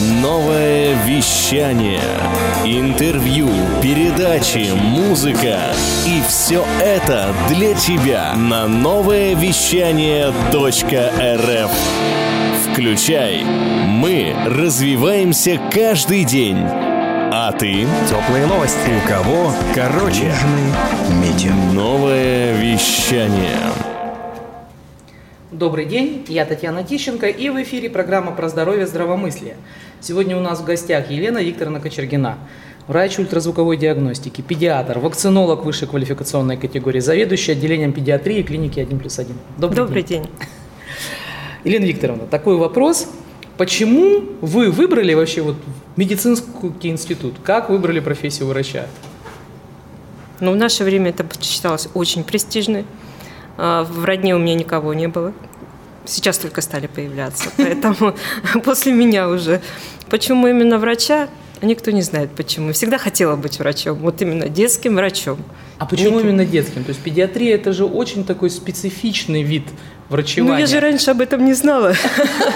Новое вещание. Интервью, передачи, музыка. И все это для тебя на новое вещание .рф. Включай. Мы развиваемся каждый день. А ты? Теплые новости. У кого? Короче. Южный. Новое вещание. Добрый день, я Татьяна Тищенко и в эфире программа про здоровье здравомыслие. Сегодня у нас в гостях Елена Викторовна Кочергина, врач ультразвуковой диагностики, педиатр, вакцинолог высшей квалификационной категории, заведующий отделением педиатрии клиники 1 плюс 1. Добрый, Добрый день. день. Елена Викторовна, такой вопрос. Почему вы выбрали вообще вот медицинский институт? Как выбрали профессию врача? Ну, в наше время это считалось очень престижной. А, в родне у меня никого не было. Сейчас только стали появляться. Поэтому после меня уже. Почему именно врача? Никто не знает почему. Всегда хотела быть врачом, вот именно детским врачом. А почему Никто... именно детским? То есть педиатрия это же очень такой специфичный вид врачевания. Ну, я же раньше об этом не знала.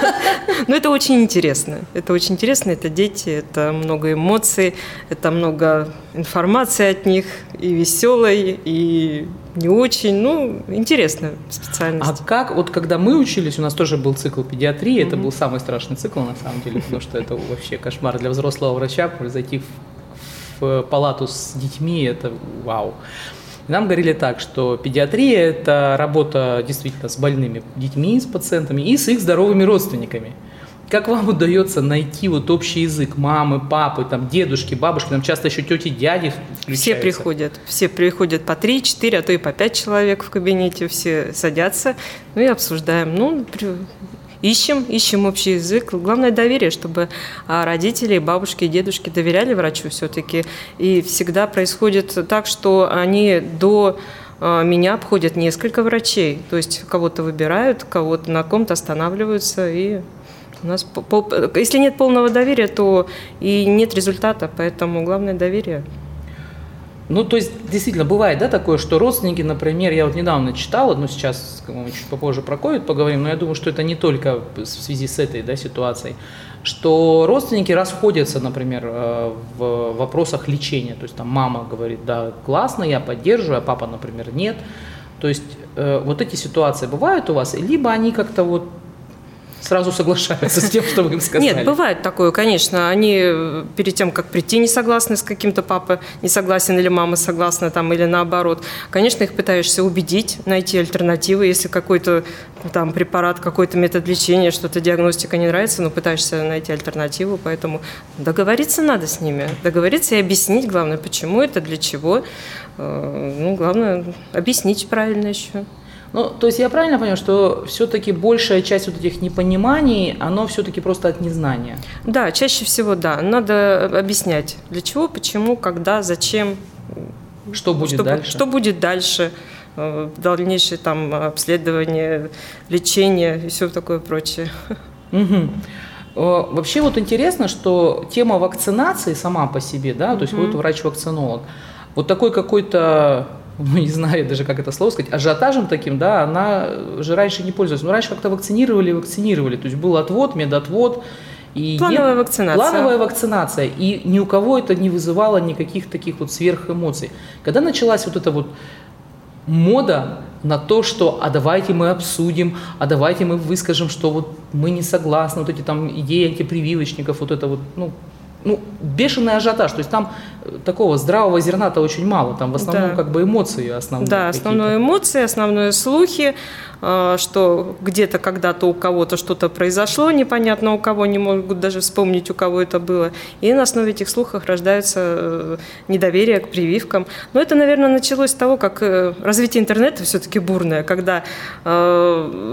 Но это очень интересно. Это очень интересно. Это дети, это много эмоций, это много информации от них, и веселой, и не очень. Ну, интересная специальность. А как, вот когда мы учились, у нас тоже был цикл педиатрии, это был самый страшный цикл, на самом деле, потому что это вообще кошмар для взрослого врача, зайти в палату с детьми, это вау. Нам говорили так, что педиатрия – это работа действительно с больными детьми, с пациентами и с их здоровыми родственниками. Как вам удается найти вот общий язык мамы, папы, там, дедушки, бабушки, там часто еще тети, дяди? Все приходят, все приходят по три, четыре, а то и по пять человек в кабинете, все садятся, ну и обсуждаем. Ну, ищем, ищем общий язык. Главное доверие, чтобы а, родители, бабушки и дедушки доверяли врачу все-таки. И всегда происходит так, что они до а, меня обходят несколько врачей. То есть кого-то выбирают, кого-то на ком-то останавливаются и у нас, если нет полного доверия, то и нет результата, поэтому главное доверие. Ну, то есть, действительно, бывает, да, такое, что родственники, например, я вот недавно читала, но сейчас мы чуть попозже про COVID поговорим, но я думаю, что это не только в связи с этой да, ситуацией, что родственники расходятся, например, э, в вопросах лечения. То есть там мама говорит, да, классно, я поддерживаю, а папа, например, нет. То есть э, вот эти ситуации бывают у вас, либо они как-то вот сразу соглашаются с тем, что вы им сказали. Нет, бывает такое, конечно. Они э, перед тем, как прийти, не согласны с каким-то папой, не согласен или мама согласна там, или наоборот. Конечно, их пытаешься убедить, найти альтернативы, если какой-то там препарат, какой-то метод лечения, что-то диагностика не нравится, но пытаешься найти альтернативу, поэтому договориться надо с ними, договориться и объяснить, главное, почему это, для чего. Э, ну, главное, объяснить правильно еще. Ну, то есть я правильно понял, что все-таки большая часть вот этих непониманий, оно все-таки просто от незнания? Да, чаще всего да. Надо объяснять, для чего, почему, когда, зачем. Что будет что, дальше? Что будет дальше э, дальнейшее там обследование, лечение и все такое прочее. Угу. Вообще вот интересно, что тема вакцинации сама по себе, да, то есть mm-hmm. вот врач-вакцинолог, вот такой какой-то ну, не знаю даже, как это слово сказать, ажиотажем таким, да, она же раньше не пользовалась. Но раньше как-то вакцинировали, вакцинировали. То есть был отвод, медотвод. И плановая нет, вакцинация. Плановая вакцинация. И ни у кого это не вызывало никаких таких вот сверхэмоций. Когда началась вот эта вот мода на то, что а давайте мы обсудим, а давайте мы выскажем, что вот мы не согласны, вот эти там идеи антипрививочников, вот это вот, ну, ну, бешеный ажиотаж. То есть там э, такого здравого зерна-то очень мало. Там в основном да. как бы эмоции основные. Да, основные эмоции, основные слухи, э, что где-то когда-то у кого-то что-то произошло, непонятно у кого, не могут даже вспомнить, у кого это было. И на основе этих слухов рождается э, недоверие к прививкам. Но это, наверное, началось с того, как развитие интернета все-таки бурное, когда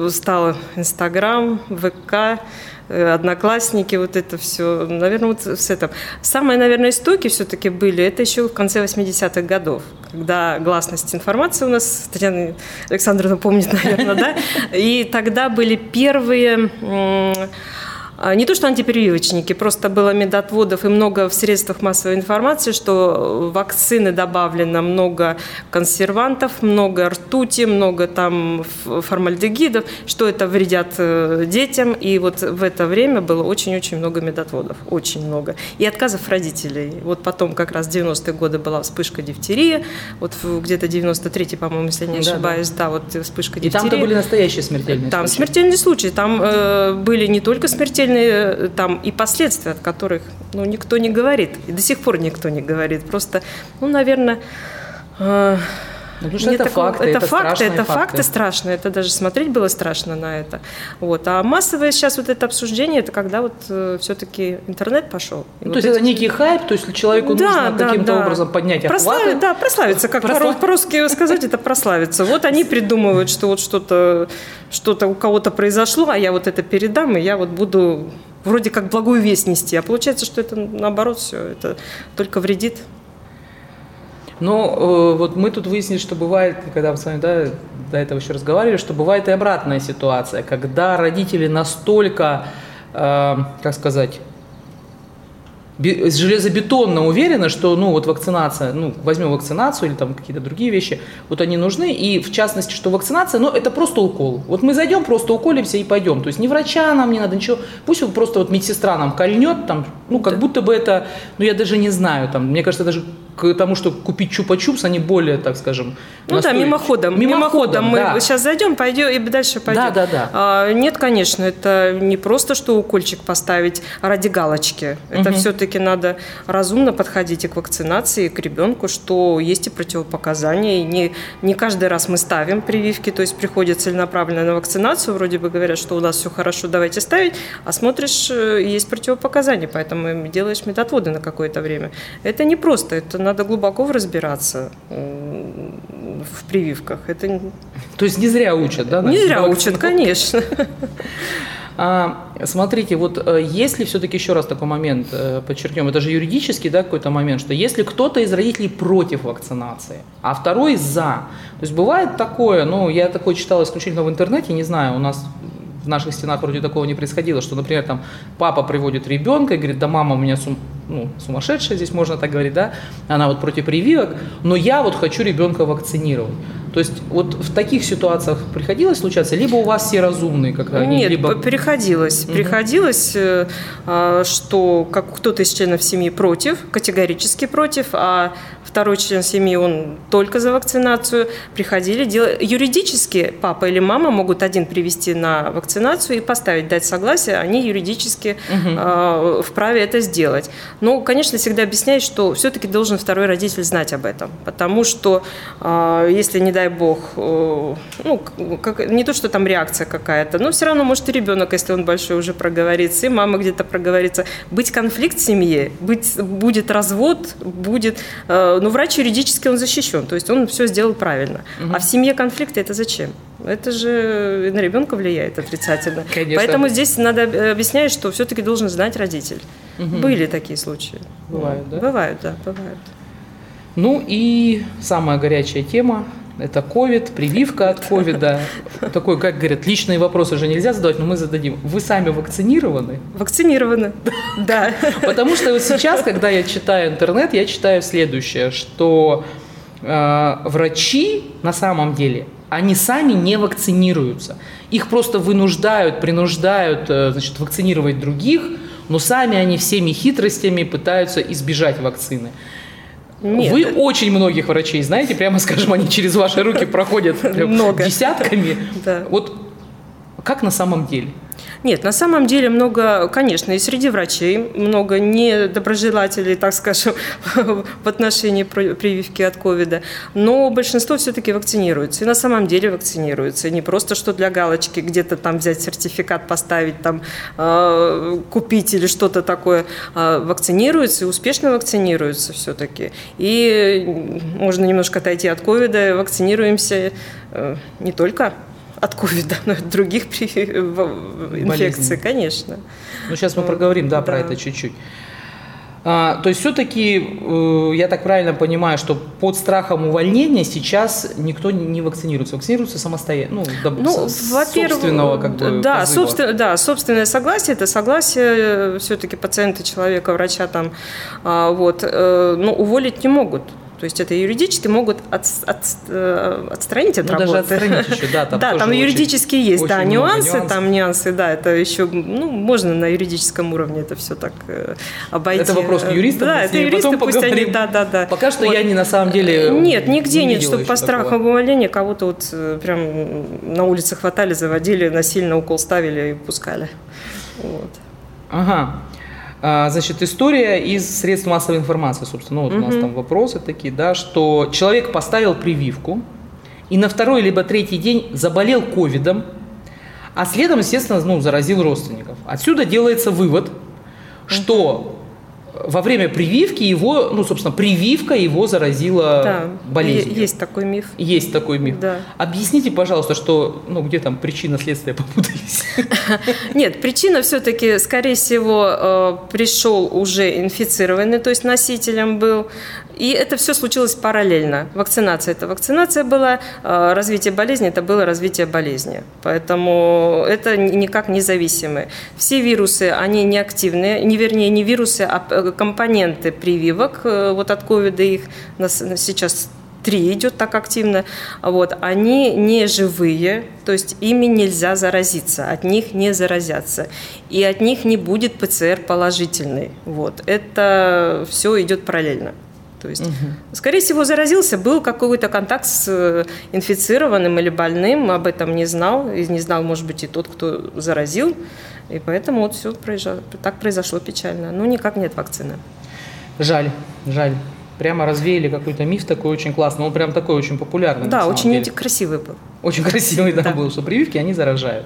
стал Инстаграм, ВК, одноклассники, вот это все. Наверное, вот с этим. Самые, наверное, истоки все-таки были, это еще в конце 80-х годов, когда гласность информации у нас, Татьяна Александровна помнит, наверное, да, и тогда были первые не то что антипрививочники, просто было медотводов и много в средствах массовой информации, что вакцины добавлено много консервантов, много ртути, много там формальдегидов, что это вредят э, детям. И вот в это время было очень-очень много медотводов, очень много. И отказов родителей. Вот потом как раз в 90-е годы была вспышка дифтерии, вот где-то 93-й, по-моему, если не ошибаюсь, да, да. да вот вспышка дифтерии. И там-то были настоящие смертельные там случаи. Там смертельные случаи, там э, были не только смертельные, э, там и последствия, от которых ну, никто не говорит, и до сих пор никто не говорит. Просто, ну, наверное, э, ну, потому что это такого, факты, это, это факты, это факты. факты страшные, это даже смотреть было страшно на это. Вот. А массовое сейчас вот это обсуждение, это когда вот э, все-таки интернет пошел. Ну, вот то есть эти... это некий хайп, то есть человеку да, нужно да, каким-то да. образом поднять охваты. Да, прославиться, как Прослав... по-русски сказать, это прославиться. Вот они придумывают, что вот что-то что-то у кого-то произошло, а я вот это передам, и я вот буду вроде как благую весть нести. А получается, что это наоборот все, это только вредит. Но э, вот мы тут выяснили, что бывает, когда мы с вами да, до этого еще разговаривали, что бывает и обратная ситуация, когда родители настолько, э, как сказать, железобетонно уверены, что ну вот вакцинация, ну возьмем вакцинацию или там какие-то другие вещи, вот они нужны, и в частности, что вакцинация, ну это просто укол. Вот мы зайдем, просто уколимся и пойдем. То есть ни врача нам не надо, ничего. Пусть вот просто вот медсестра нам кольнет, там, ну как будто бы это, ну я даже не знаю, там, мне кажется, даже к тому, что купить чупа-чупс, они более, так скажем, Ну настойчивы. да, мимоходом. Мимоходом, мы да. сейчас зайдем, пойдем и дальше пойдем. Да, да, да. А, нет, конечно, это не просто, что укольчик поставить ради галочки. Это угу. все-таки надо разумно подходить и к вакцинации, и к ребенку, что есть и противопоказания. И не, не каждый раз мы ставим прививки, то есть приходят целенаправленно на вакцинацию, вроде бы говорят, что у нас все хорошо, давайте ставить, а смотришь, э, есть противопоказания, поэтому делаешь медотводы на какое-то время. Это не просто, это надо глубоко разбираться в прививках. Это... То есть не зря учат, да? Не зря учат, конечно. А, смотрите, вот э, если все-таки еще раз такой момент э, подчеркнем, это же юридический да, какой-то момент, что если кто-то из родителей против вакцинации, а второй за, то есть бывает такое, ну я такое читал исключительно в интернете, не знаю, у нас в наших стенах вроде такого не происходило, что, например, там папа приводит ребенка и говорит, да мама у меня сум, ну, сумасшедшая, здесь можно так говорить, да, она вот против прививок, но я вот хочу ребенка вакцинировать. То есть вот в таких ситуациях приходилось случаться, либо у вас все разумные, как они, Нет, либо... приходилось. Угу. Приходилось, э, а, что как кто-то из членов семьи против, категорически против, а второй член семьи, он только за вакцинацию. Приходили, делали... юридически папа или мама могут один привести на вакцинацию и поставить, дать согласие, они юридически угу. вправе это сделать. Но, конечно, всегда объясняют, что все-таки должен второй родитель знать об этом, потому что а, если, не дай бог, ну, как, не то, что там реакция какая-то, но все равно может и ребенок, если он большой, уже проговорится, и мама где-то проговорится. Быть конфликт в семье, быть, будет развод, будет но врач юридически он защищен, то есть он все сделал правильно. Угу. А в семье конфликты это зачем? Это же на ребенка влияет отрицательно. Конечно. Поэтому здесь надо объяснять, что все-таки должен знать родитель. Угу. Были такие случаи. Бывают, да? Бывают, да, бывают. Ну и самая горячая тема это ковид, прививка от ковида. Такой, как говорят, личные вопросы же нельзя задавать, но мы зададим. Вы сами вакцинированы? Вакцинированы, да. Потому что вот сейчас, когда я читаю интернет, я читаю следующее, что э, врачи на самом деле, они сами не вакцинируются. Их просто вынуждают, принуждают э, значит, вакцинировать других, но сами они всеми хитростями пытаются избежать вакцины. Нет. Вы очень многих врачей знаете, прямо скажем, они через ваши руки проходят десятками. Да. Вот как на самом деле? Нет, на самом деле много, конечно, и среди врачей много недоброжелателей, так скажем, в отношении прививки от ковида, но большинство все-таки вакцинируется. И на самом деле вакцинируется. И не просто, что для галочки где-то там взять сертификат, поставить, там, э, купить или что-то такое. А вакцинируется и успешно вакцинируется все-таки. И можно немножко отойти от ковида, вакцинируемся э, не только от ковида, но от других инфекций, конечно. Ну, сейчас мы проговорим, да, да. про это чуть-чуть. А, то есть все-таки, э, я так правильно понимаю, что под страхом увольнения сейчас никто не вакцинируется. Вакцинируется самостоятельно, ну, ну с- во-первых, собственного как бы да, позыва. собствен- да, собственное согласие, это согласие все-таки пациента, человека, врача там, а, вот, э, ну, уволить не могут. То есть это юридически могут от- от- э, отстранить от Ну, даже работы. отстранить еще, да, там да, там очень- юридически есть, да, очень много нюансы, нюансов. там нюансы, да, это еще, ну, можно на юридическом уровне это все так э, обойти. Это вопрос к юристам, Да, это юристы, потом пусть они, поговорим. да, да, да. Пока что Вот. я не на самом деле Нет, нигде не нет, чтобы по страху увольнения кого-то вот э, прям на улице хватали, заводили, насильно укол ставили и пускали. Вот. Ага. А, Значит, история из средств массовой информации, собственно, ну, вот у нас там вопросы такие, да, что человек поставил прививку и на второй либо третий день заболел ковидом, а следом, естественно, ну, заразил родственников. Отсюда делается вывод, что во время прививки его, ну, собственно, прививка его заразила Да, болезнью. есть такой миф. Есть такой миф. Да. Объясните, пожалуйста, что, ну, где там причина следствия попутались. Нет, причина все-таки, скорее всего, э, пришел уже инфицированный, то есть носителем был. И это все случилось параллельно. Вакцинация – это вакцинация была, э, развитие болезни – это было развитие болезни. Поэтому это ни- никак не зависимые. Все вирусы, они не активные, не вернее, не вирусы, а э, компоненты прививок. Э, Вот от ковида их нас сейчас три идет так активно, вот, они не живые, то есть ими нельзя заразиться, от них не заразятся, и от них не будет ПЦР положительный. Вот, это все идет параллельно. То есть, скорее всего, заразился, был какой-то контакт с э, инфицированным или больным, об этом не знал, и не знал, может быть, и тот, кто заразил, и поэтому вот все так произошло печально. Ну, никак нет вакцины. Жаль, жаль. Прямо развеяли какой-то миф такой очень классный. Он прям такой очень популярный. Да, очень деле. красивый был. Очень красивый да, был, что прививки, они заражают.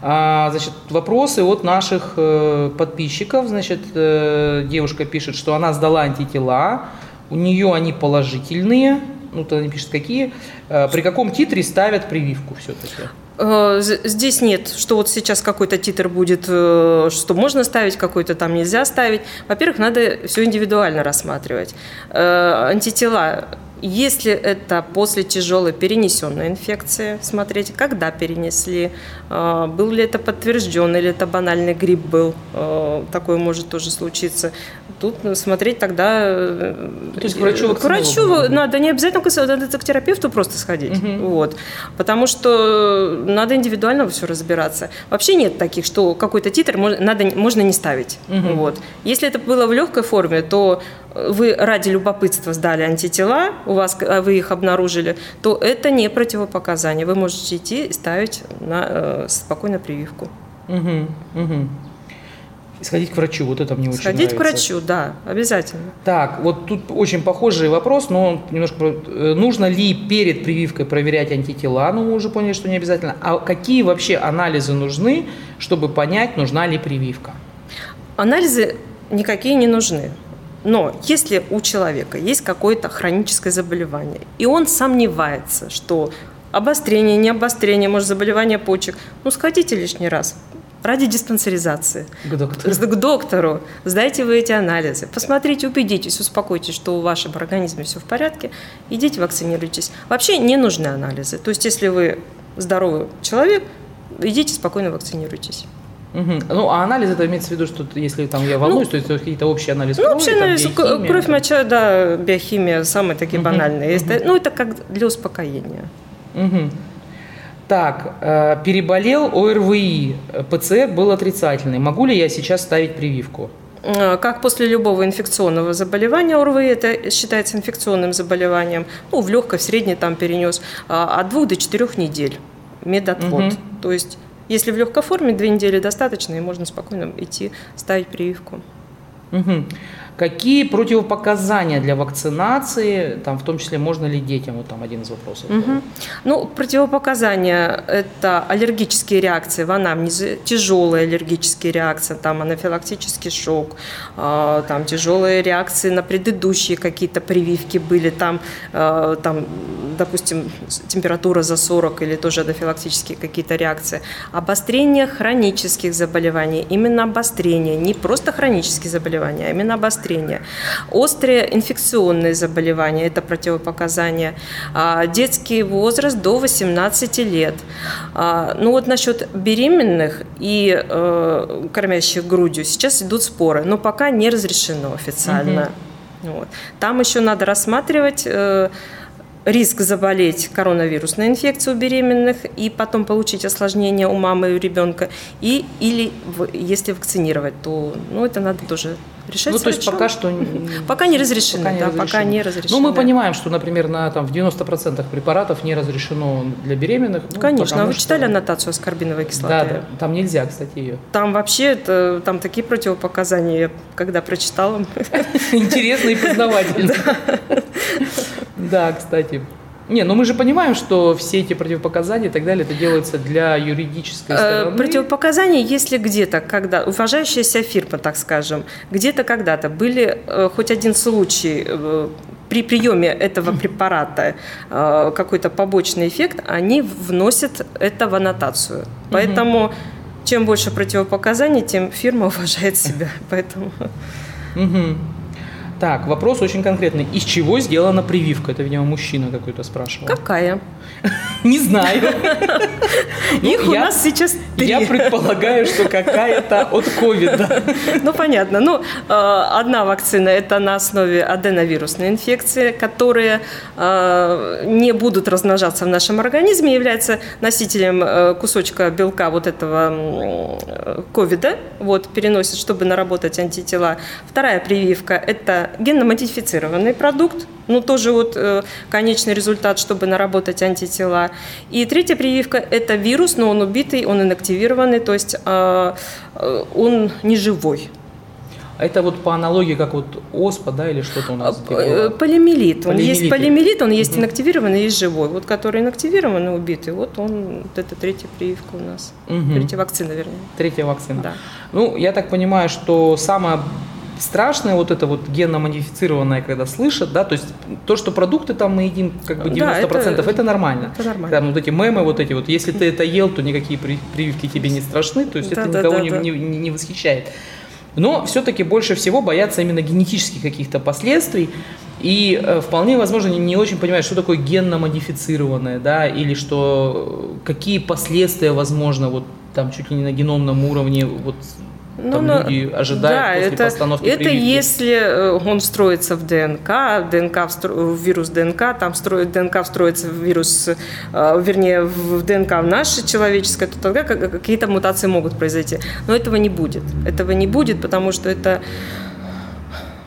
А, значит, вопросы от наших э, подписчиков. Значит, э, девушка пишет, что она сдала антитела, у нее они положительные. Ну, то они пишут, какие. Э, при каком титре ставят прививку все-таки? Э, Здесь нет, что вот сейчас какой-то титр будет, э, что можно ставить, какой-то там нельзя ставить. Во-первых, надо все индивидуально рассматривать. Э, Антитела, если это после тяжелой перенесенной инфекции, смотреть, когда перенесли, э, был ли это подтвержден, или это банальный грипп был, э, такое может тоже случиться. Тут ну, смотреть тогда... э, То есть к врачу К врачу надо не обязательно надо к терапевту просто сходить. Вот. Потому что надо индивидуально все разбираться. Вообще нет таких, что какой-то титр мож- надо, можно не ставить. Вот. Если это было в легкой форме, то вы ради любопытства сдали антитела, у вас, а вы их обнаружили, то это не противопоказание. Вы можете идти и ставить на, э, спокойно прививку. Угу, угу. И сходить к врачу, вот это мне очень Сходить к врачу, да, обязательно. Так, вот тут очень похожий вопрос, но немножко... э, Нужно ли перед прививкой проверять антитела? Ну, мы уже поняли, что не обязательно. А какие вообще анализы нужны, чтобы понять, нужна ли прививка? Анализы никакие не нужны. Но если у человека есть какое-то хроническое заболевание, и он сомневается, что обострение, не обострение, может заболевание почек, ну сходите лишний раз ради диспансеризации. К доктору. К доктору, сдайте вы эти анализы, посмотрите, убедитесь, успокойтесь, что в вашем организме все в порядке, идите вакцинируйтесь. Вообще не нужны анализы. То есть если вы здоровый человек, идите спокойно вакцинируйтесь. Мгм. Ну, а анализ это имеется в виду, что если там я волнуюсь, то есть это какие-то общие анализы Ну, крови, там, анализ, биохимия, кровь, там. моча, да, биохимия, самые такие банальные. Это- ну, это как для успокоения. Мгм. Так, э, переболел ОРВИ, ПЦР был отрицательный. Могу ли я сейчас ставить прививку? Э, Как после любого инфекционного заболевания ОРВИ, это считается инфекционным заболеванием, ну, в легкой, в средней там перенес, а, от двух до четырех недель медотвод. Мгм. То есть, если в легкой форме, две недели достаточно, и можно спокойно идти ставить прививку. Мгм. Какие противопоказания для вакцинации, там, в том числе, можно ли детям? Вот там один из вопросов. Мгм. Ну, противопоказания – это аллергические реакции в анамнезе, тяжелые аллергические реакции, там анафилактический шок, а, там тяжелые реакции на предыдущие какие-то прививки были, там, а, там, допустим, температура за 40 или тоже анафилактические какие-то реакции. Обострение хронических заболеваний, именно обострение, не просто хронические заболевания, а именно обострение обострения. Острые инфекционные заболевания – это противопоказания. А, детский возраст до 18 лет. А, ну вот насчет беременных и э, кормящих грудью сейчас идут споры, но пока не разрешено официально. Угу. Вот. Там еще надо рассматривать э, риск заболеть коронавирусной инфекцией у беременных и потом получить осложнения у мамы и у ребенка, и, или если вакцинировать, то ну, это надо тоже решать. Ну, то есть пока что... Пока не разрешено, пока не да, разрешено. пока не разрешено. Ну, мы понимаем, что, например, на, там, в 90% препаратов не разрешено для беременных. Ну, Конечно, а вы что... читали аннотацию аскорбиновой кислоты? Да, да, там нельзя, кстати, ее. Там вообще, это, там такие противопоказания, я когда прочитала. Интересно и познавательно. Да, кстати. Не, ну мы же понимаем, что все эти противопоказания и так далее, это делается для юридической э, стороны. Противопоказания, если где-то, когда, уважающаяся фирма, так скажем, где-то когда-то были э, хоть один случай э, при приеме этого препарата какой-то побочный эффект, они вносят это в аннотацию. Поэтому чем больше противопоказаний, тем фирма уважает себя. Поэтому... Угу. Так, вопрос очень конкретный. Из чего сделана прививка? Это, видимо, мужчина какой-то спрашивал. Какая? Не знаю. Их у нас сейчас три. Я предполагаю, что какая-то от ковида. Ну, понятно. Ну, э, одна вакцина – это на основе аденовирусной инфекции, которые э, не будут размножаться в нашем организме, является носителем э, кусочка белка вот этого ковида, вот, переносит, чтобы наработать антитела. Вторая прививка – это генно-модифицированный продукт, ну, тоже вот э, конечный результат, чтобы наработать антитела. И третья прививка – это вирус, но он убитый, он инактивированный, то есть э, э, он не живой. А это вот по аналогии, как вот оспа, да, или что-то у нас? Типа... Полимелит. Он есть полимелит, он есть угу. инактивированный, есть живой. Вот который инактивированный, убитый, вот он, вот это третья прививка у нас. Угу. Третья вакцина, вернее. Третья вакцина. Да. Ну, я так понимаю, что самая страшное вот это вот генно-модифицированное, когда слышат, да, то есть то, что продукты там мы едим как бы 90%, да, это, это нормально. Это нормально. Там вот эти мемы вот эти вот, если ты это ел, то никакие прививки тебе не страшны, то есть да, это да, никого да, не, да. Не, не восхищает. Но все-таки больше всего боятся именно генетических каких-то последствий. И э, вполне возможно не, не очень понимают, что такое генно-модифицированное, да, или что какие последствия возможно вот там чуть ли не на геномном уровне вот ну, там но, люди ожидают да, после это, постановки Это прививки. если э, он встроится в ДНК, ДНК в вирус ДНК, там строит, ДНК встроится в вирус, э, вернее, в ДНК в наше человеческое, то тогда какие-то мутации могут произойти. Но этого не будет. Этого не будет, потому что это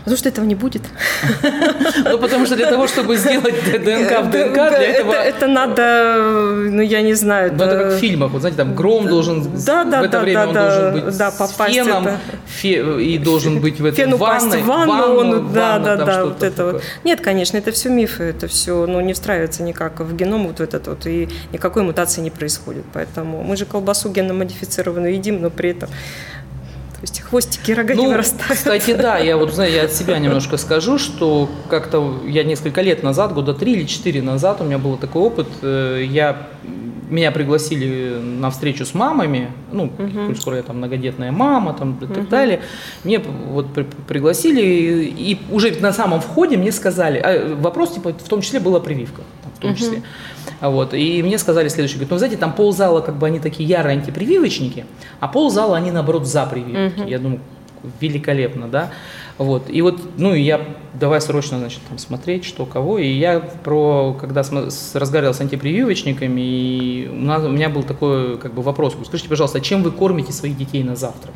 Потому что этого не будет. Ну, потому что для того, чтобы сделать ДНК в ДНК, для этого... Это надо, ну, я не знаю. Ну, это как в фильмах, вот знаете, там гром должен... Да, да, В это время он должен быть да, с феном, и должен быть в этой ванной. в ванну, да, да, да, вот это вот. Нет, конечно, это все мифы, это все, ну, не встраивается никак в геном вот этот вот, и никакой мутации не происходит. Поэтому мы же колбасу генно-модифицированную едим, но при этом то есть хвостики рога ну, не вырастают. Кстати, да, я вот знаю, я от себя немножко скажу, что как-то я несколько лет назад, года три или четыре назад, у меня был такой опыт, э, я меня пригласили на встречу с мамами, ну, uh скоро я там многодетная мама, там и так uh далее. Мне вот при, пригласили, и, и уже на самом входе мне сказали, а, вопрос типа в том числе была прививка, в том числе. Вот. И мне сказали следующее, говорят, ну, знаете, там ползала, как бы они такие ярые антипрививочники, а ползала они, наоборот, за прививки. Угу. Я думаю, великолепно, да. Вот. И вот, ну, и я давай срочно, значит, там смотреть, что кого. И я про, когда с, разговаривал с антипрививочниками, и у, нас, у меня был такой, как бы, вопрос. Скажите, пожалуйста, а чем вы кормите своих детей на завтрак?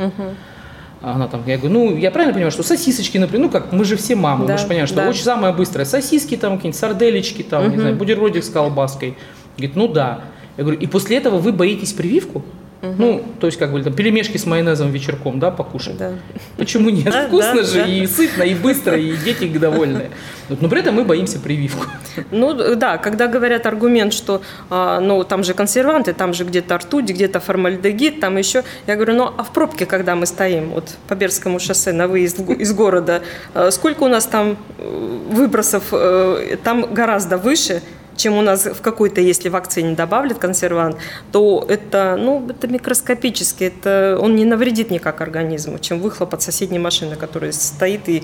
Она там, я говорю, ну, я правильно понимаю, что сосисочки, например, ну, как, мы же все мамы, да, мы же понимаем, что да. очень самое быстрое, сосиски там, какие-нибудь сарделечки там, угу. не знаю, бутербродик с колбаской. Говорит, ну да. Я говорю, и после этого вы боитесь прививку? Угу. Ну, то есть, как бы там пельмешки с майонезом вечерком, да, покушать. Да. Почему нет? Да, Вкусно да, же, да. и сытно, и быстро, и дети довольны. Но при этом мы боимся прививку. Ну да, когда говорят аргумент, что а, ну там же консерванты, там же где-то ртуть, где-то формальдегид, там еще. Я говорю, ну а в пробке, когда мы стоим вот по Берскому шоссе на выезд из города, а, сколько у нас там э, выбросов, э, там гораздо выше, чем у нас в какой-то, если вакцине добавлят консервант, то это, ну, это микроскопически, это, он не навредит никак организму, чем выхлоп от соседней машины, которая стоит и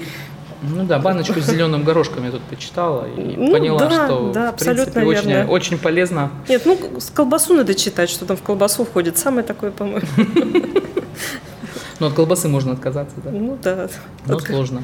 ну да, баночку с зеленым горошком я тут почитала и ну, поняла, да, что да, в принципе абсолютно очень, верно. очень полезно. Нет, ну, с колбасу надо читать, что там в колбасу входит. Самое такое, по-моему. Ну, от колбасы можно отказаться, да? Ну, да. Но сложно.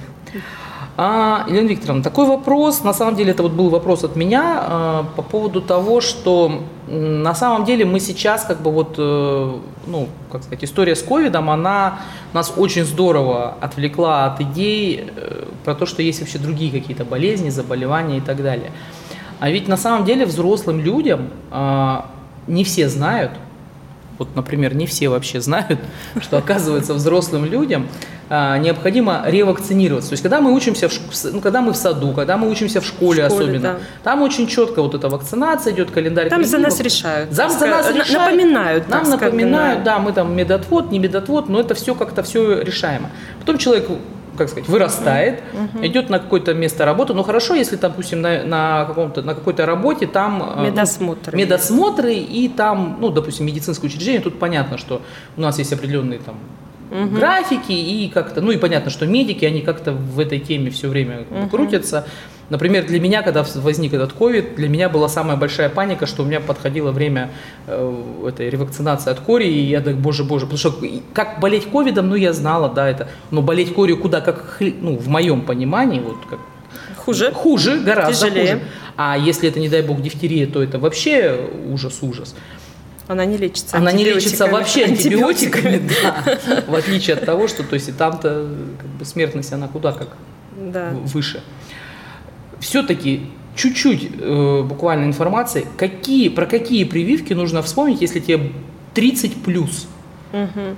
А, Елена Викторовна, такой вопрос, на самом деле это вот был вопрос от меня а, по поводу того, что на самом деле мы сейчас как бы вот, э, ну, как сказать, история с ковидом, она нас очень здорово отвлекла от идей э, про то, что есть вообще другие какие-то болезни, заболевания и так далее. А ведь на самом деле взрослым людям а, не все знают, вот, например, не все вообще знают, что, оказывается, взрослым людям а, необходимо ревакцинироваться. То есть, когда мы учимся, в, ну, когда мы в саду, когда мы учимся в школе, В школе, особенно, да. там очень четко вот эта вакцинация идет, календарь. Там за нас решают. Зам за нас на- решают. Напоминают. Нам напоминают, да, мы там медотвод, не медотвод, но это все как-то все решаемо. Потом человек как сказать, вырастает, идет на какое-то место работы. Ну хорошо, если, допустим, на, на, каком-то, на какой-то работе там... э, ну, Медосмотр. медосмотры и там, ну, допустим, медицинское учреждение, тут понятно, что у нас есть определенные там графики и как-то, ну и понятно, что медики, они как-то в этой теме все время крутятся. Например, для меня, когда возник этот ковид, для меня была самая большая паника, что у меня подходило время э, этой ревакцинации от кори, и я так, боже, боже, потому что как болеть ковидом, ну я знала, да, это, но болеть корью куда как, ну, в моем понимании, вот как Хуже. Хуже, гораздо Тяжелее. хуже. А если это, не дай бог, дифтерия, то это вообще ужас-ужас. Она не лечится Она не лечится вообще антибиотиками, да. В отличие от того, что, то есть, и там-то как бы смертность, она куда как Да. выше. Все-таки чуть-чуть э, буквально информации, какие, про какие прививки нужно вспомнить, если тебе 30 плюс. Мгм.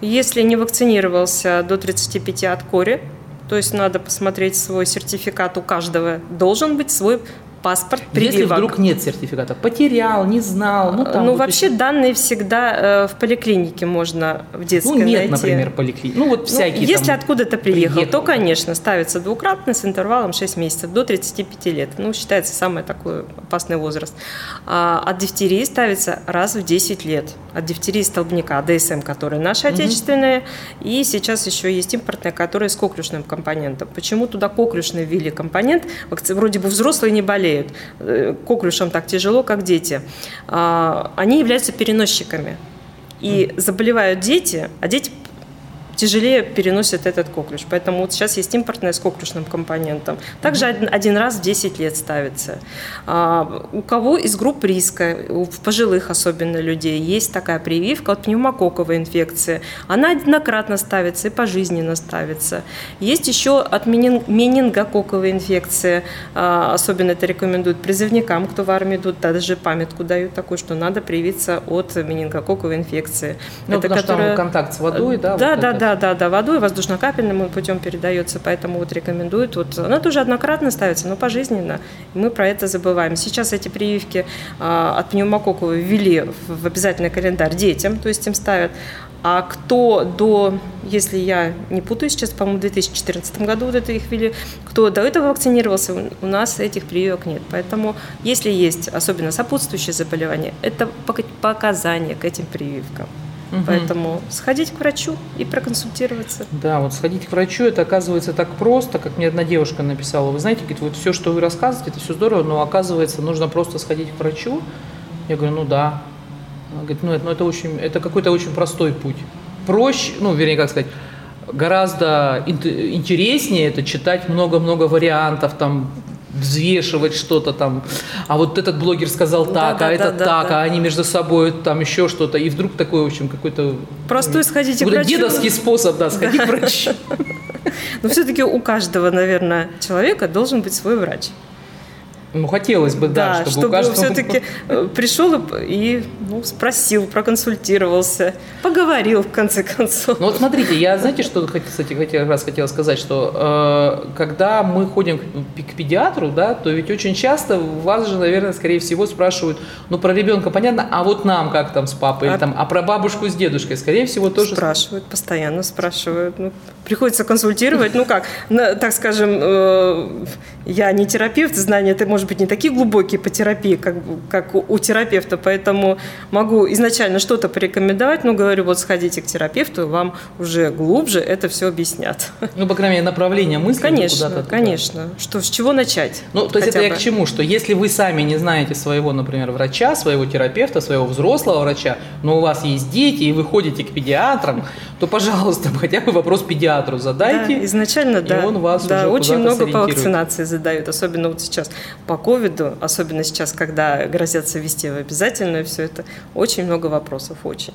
Если не вакцинировался до 35 от кори, то есть надо посмотреть свой сертификат у каждого, должен быть свой паспорт прививок. Если вдруг нет сертификата, потерял, не знал, ну там. ну, вообще если- данные всегда э, в поликлинике можно в детской ну нет, найти. например, поликлиник. Ну вот Ну, всякие. если там- откуда-то приехал, приехал. то, конечно, ставится двукратно с интервалом 6 месяцев до 35 лет. Ну, считается самый такой опасный возраст. А от дифтерии ставится раз в 10 лет. От дифтерии столбняка, ДСМ, которая наша отечественная, и сейчас еще есть импортная, которая с коклюшным компонентом. Почему туда коклюшный ввели компонент? Вроде бы взрослые не болеют. Э, Коклюшам так тяжело, как дети. А, Они являются переносчиками. И заболевают дети, а дети тяжелее переносят этот коклюш. Поэтому вот сейчас есть импортная с коклюшным компонентом. Также один, один раз в 10 лет ставится. А, у кого из групп риска, у пожилых особенно людей, есть такая прививка от пневмококковой инфекции. Она однократно ставится и пожизненно ставится. Есть еще от менин- менингококковой инфекции. А, особенно это рекомендуют призывникам, кто в армию идут, даже памятку дают такую, что надо привиться от менингококковой инфекции. Ну, потому что там контакт с водой, да? Да, вот да, это. Да, да, да, водой, воздушно-капельным путем передается, поэтому вот рекомендуют. Вот, она тоже однократно ставится, но пожизненно. Мы про это забываем. Сейчас эти прививки а, от пневмококка ввели в, обязательный календарь детям, то есть им ставят. А кто до, если я не путаю сейчас, по-моему, в 2014 году вот это их ввели, кто до этого вакцинировался, у- нас этих прививок нет. Поэтому, если есть особенно сопутствующие заболевания, это пока- показания к этим прививкам. Мгм. Поэтому сходить к врачу и проконсультироваться. Да, вот сходить к врачу, это оказывается так просто, как мне одна девушка написала. Вы знаете, говорит, вот все, что вы рассказываете, это все здорово, но оказывается, нужно просто сходить к врачу. Я говорю, ну да. Она говорит, ну это, ну, это очень, это какой-то очень простой путь. Проще, ну, вернее, как сказать, гораздо ин- интереснее это читать много-много вариантов, там, взвешивать что-то там, а вот этот блогер сказал Да, так, да, а да, этот да, так, да. а они между собой там еще что-то, и вдруг такой, в общем, какой-то Простой сходите к врачу. дедовский способ, да, сходить к врачу. Но все-таки у каждого, наверное, человека должен быть свой врач. Ну, хотелось бы, да, Да, чтобы, у каждого... все-таки пришел и, ну, спросил, проконсультировался, поговорил в конце концов. Ну вот смотрите, я, знаете, что, кстати, как раз хотела сказать, что э, когда мы ходим к, к педиатру, да, то ведь очень часто вас же, наверное, скорее всего спрашивают, ну про ребенка понятно, а вот нам как там с папой, или А- там, а про бабушку с дедушкой, скорее всего, тоже... Спрашивают, постоянно спрашивают. Ну, приходится консультировать. Ну как, так скажем, э, я не терапевт, знания ты, может может быть, не такие глубокие по терапии, как, как у, у терапевта, поэтому могу изначально что-то порекомендовать, но говорю, вот сходите к терапевту, вам уже глубже это все объяснят. Ну, по крайней мере, направление мысли Конечно, конечно. Что, с чего начать? Ну, то есть это бы. я к чему? Что если вы сами не знаете своего, например, врача, своего терапевта, своего взрослого врача, но у вас есть дети, и вы ходите к педиатрам, то, пожалуйста, хотя бы вопрос педиатру задайте. Да, изначально, и да. он вас да, уже очень много по вакцинации задают, особенно вот сейчас по ковиду, особенно сейчас, когда грозятся ввести в обязательное все это, очень много вопросов, очень.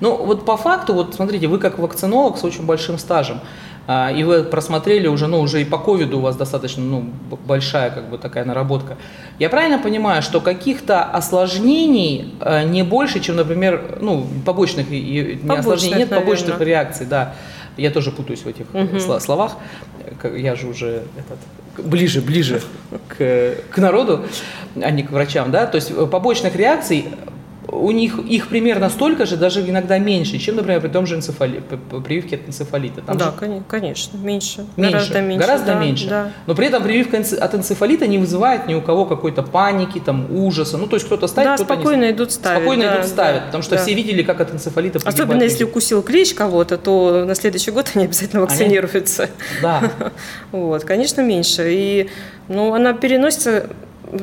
Ну, вот по факту, вот смотрите, вы как вакцинолог с очень большим стажем, а, и вы просмотрели уже, ну, уже и по ковиду у вас достаточно, ну, большая, как бы, такая наработка. Я правильно понимаю, что каких-то осложнений а, не больше, чем, например, ну, побочных, не побочных, осложнений, нет наверное. побочных реакций, да. Я тоже путаюсь в этих угу. словах. Я же уже этот, ближе, ближе к, к народу, а не к врачам, да. То есть э, побочных реакций у них их примерно столько же, даже иногда меньше, чем, например, при том же энцефали, прививке от энцефалита. Там да, же... конечно, меньше. меньше. Гораздо меньше. Гораздо да, меньше. Да. Но при этом прививка от энцефалита не вызывает ни у кого какой-то паники, там, ужаса. Ну, то есть кто-то ставит, да, кто-то спокойно не... идут ставить. Спокойно да, идут ставить, да, потому что да. все видели, как от энцефалита Особенно если укусил клещ кого-то, то на следующий год они обязательно вакцинируются. Они... Да. вот, конечно, меньше. И, ну, она переносится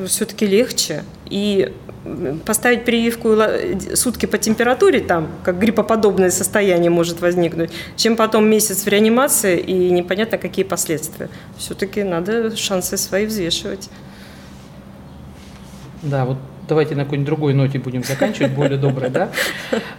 все-таки легче. И поставить прививку сутки по температуре, там, как гриппоподобное состояние может возникнуть, чем потом месяц в реанимации и непонятно какие последствия. Все-таки надо шансы свои взвешивать. Да, вот давайте на какой-нибудь другой ноте будем заканчивать, более доброй, да?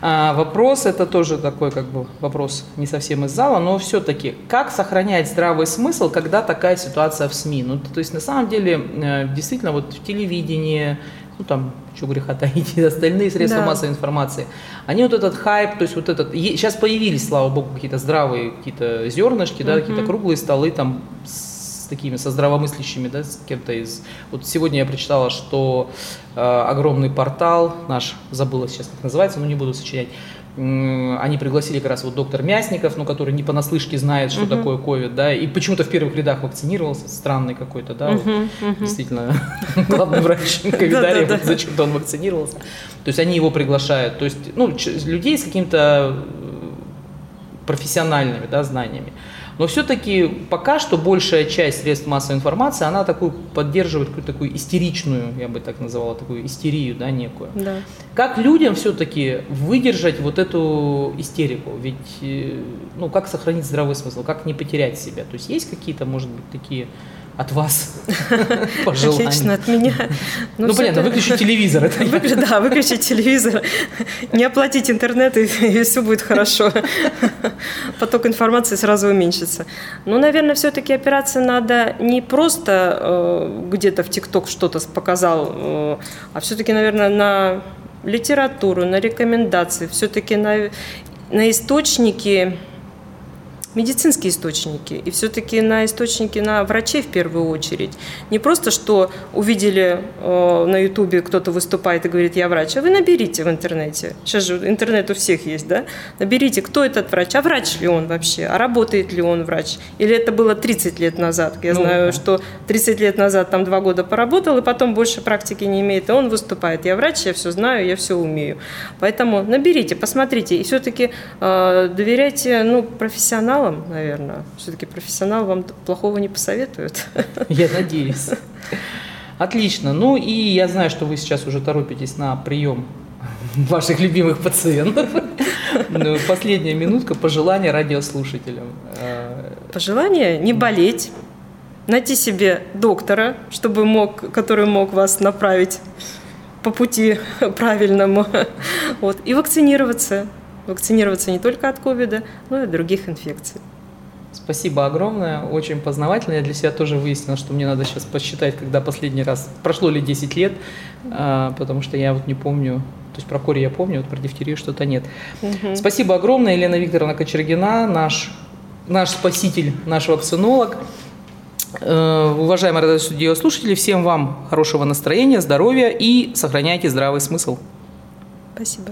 А, вопрос, это тоже такой как бы вопрос не совсем из зала, но все-таки, как сохранять здравый смысл, когда такая ситуация в СМИ? Ну, то есть на самом деле, э, действительно, вот в телевидении, ну там, что греха таить, остальные средства да. массовой информации, они вот этот хайп, то есть вот этот, сейчас появились, слава богу, какие-то здравые какие-то зернышки, да, какие-то круглые столы там с такими, со здравомыслящими, да, с кем-то из... Вот сегодня я прочитала, что э, огромный портал наш, забыла сейчас, как называется, но не буду сочинять, они пригласили как раз вот доктор Мясников, ну, который не понаслышке знает, что uh-huh. такое ковид, да, и почему-то в первых рядах вакцинировался, странный какой-то, да, uh-huh, uh-huh. действительно, главный врач ковидария, зачем-то он вакцинировался. То есть они его приглашают, то есть, ну, людей с какими-то профессиональными, да, знаниями. Но все-таки пока что большая часть средств массовой информации, она такую поддерживает какую-то такую истеричную, я бы так называла, такую истерию, да, некую. Да. Как людям все-таки выдержать вот эту истерику? Ведь, э, ну, как сохранить здравый смысл, как не потерять себя? То есть есть какие-то, может быть, такие от вас пожелания. Отлично, от меня. Ну, ну понятно, выключить телевизор. Это Вы, да, выключить телевизор, не оплатить интернет, и, и все будет хорошо. Поток информации сразу уменьшится. Ну, наверное, все-таки опираться надо не просто э, где-то в ТикТок что-то показал, э, а все-таки, наверное, на литературу, на рекомендации, все-таки на, на источники медицинские источники, и все-таки на источники на врачей в первую очередь. Не просто, что увидели э, на ютубе кто-то выступает и говорит, я врач, а вы наберите в интернете. Сейчас же интернет у всех есть, да? Наберите, кто этот врач, а врач ли он вообще, а работает ли он врач. Или это было 30 лет назад. Я ну, знаю, да. что 30 лет назад там два года поработал, и потом больше практики не имеет, и он выступает. Я врач, я все знаю, я все умею. Поэтому наберите, посмотрите, и все-таки э, доверяйте ну, профессионалам, профессионалом, наверное. Все-таки профессионал вам плохого не посоветует. Я надеюсь. Отлично. Ну и я знаю, что вы сейчас уже торопитесь на прием ваших любимых пациентов. Ну, последняя минутка пожелания радиослушателям. Пожелание не болеть, найти себе доктора, чтобы мог, который мог вас направить по пути правильному, вот, и вакцинироваться вакцинироваться не только от ковида, но и от других инфекций. Спасибо огромное, очень познавательно. Я для себя тоже выяснила, что мне надо сейчас посчитать, когда последний раз, прошло ли 10 лет, а, потому что я вот не помню, то есть про кори я помню, вот про дифтерию что-то нет. Угу. Спасибо огромное, Елена Викторовна Кочергина, наш, наш спаситель, наш вакцинолог. Э, уважаемые радиослушатели, всем вам хорошего настроения, здоровья и сохраняйте здравый смысл. Спасибо.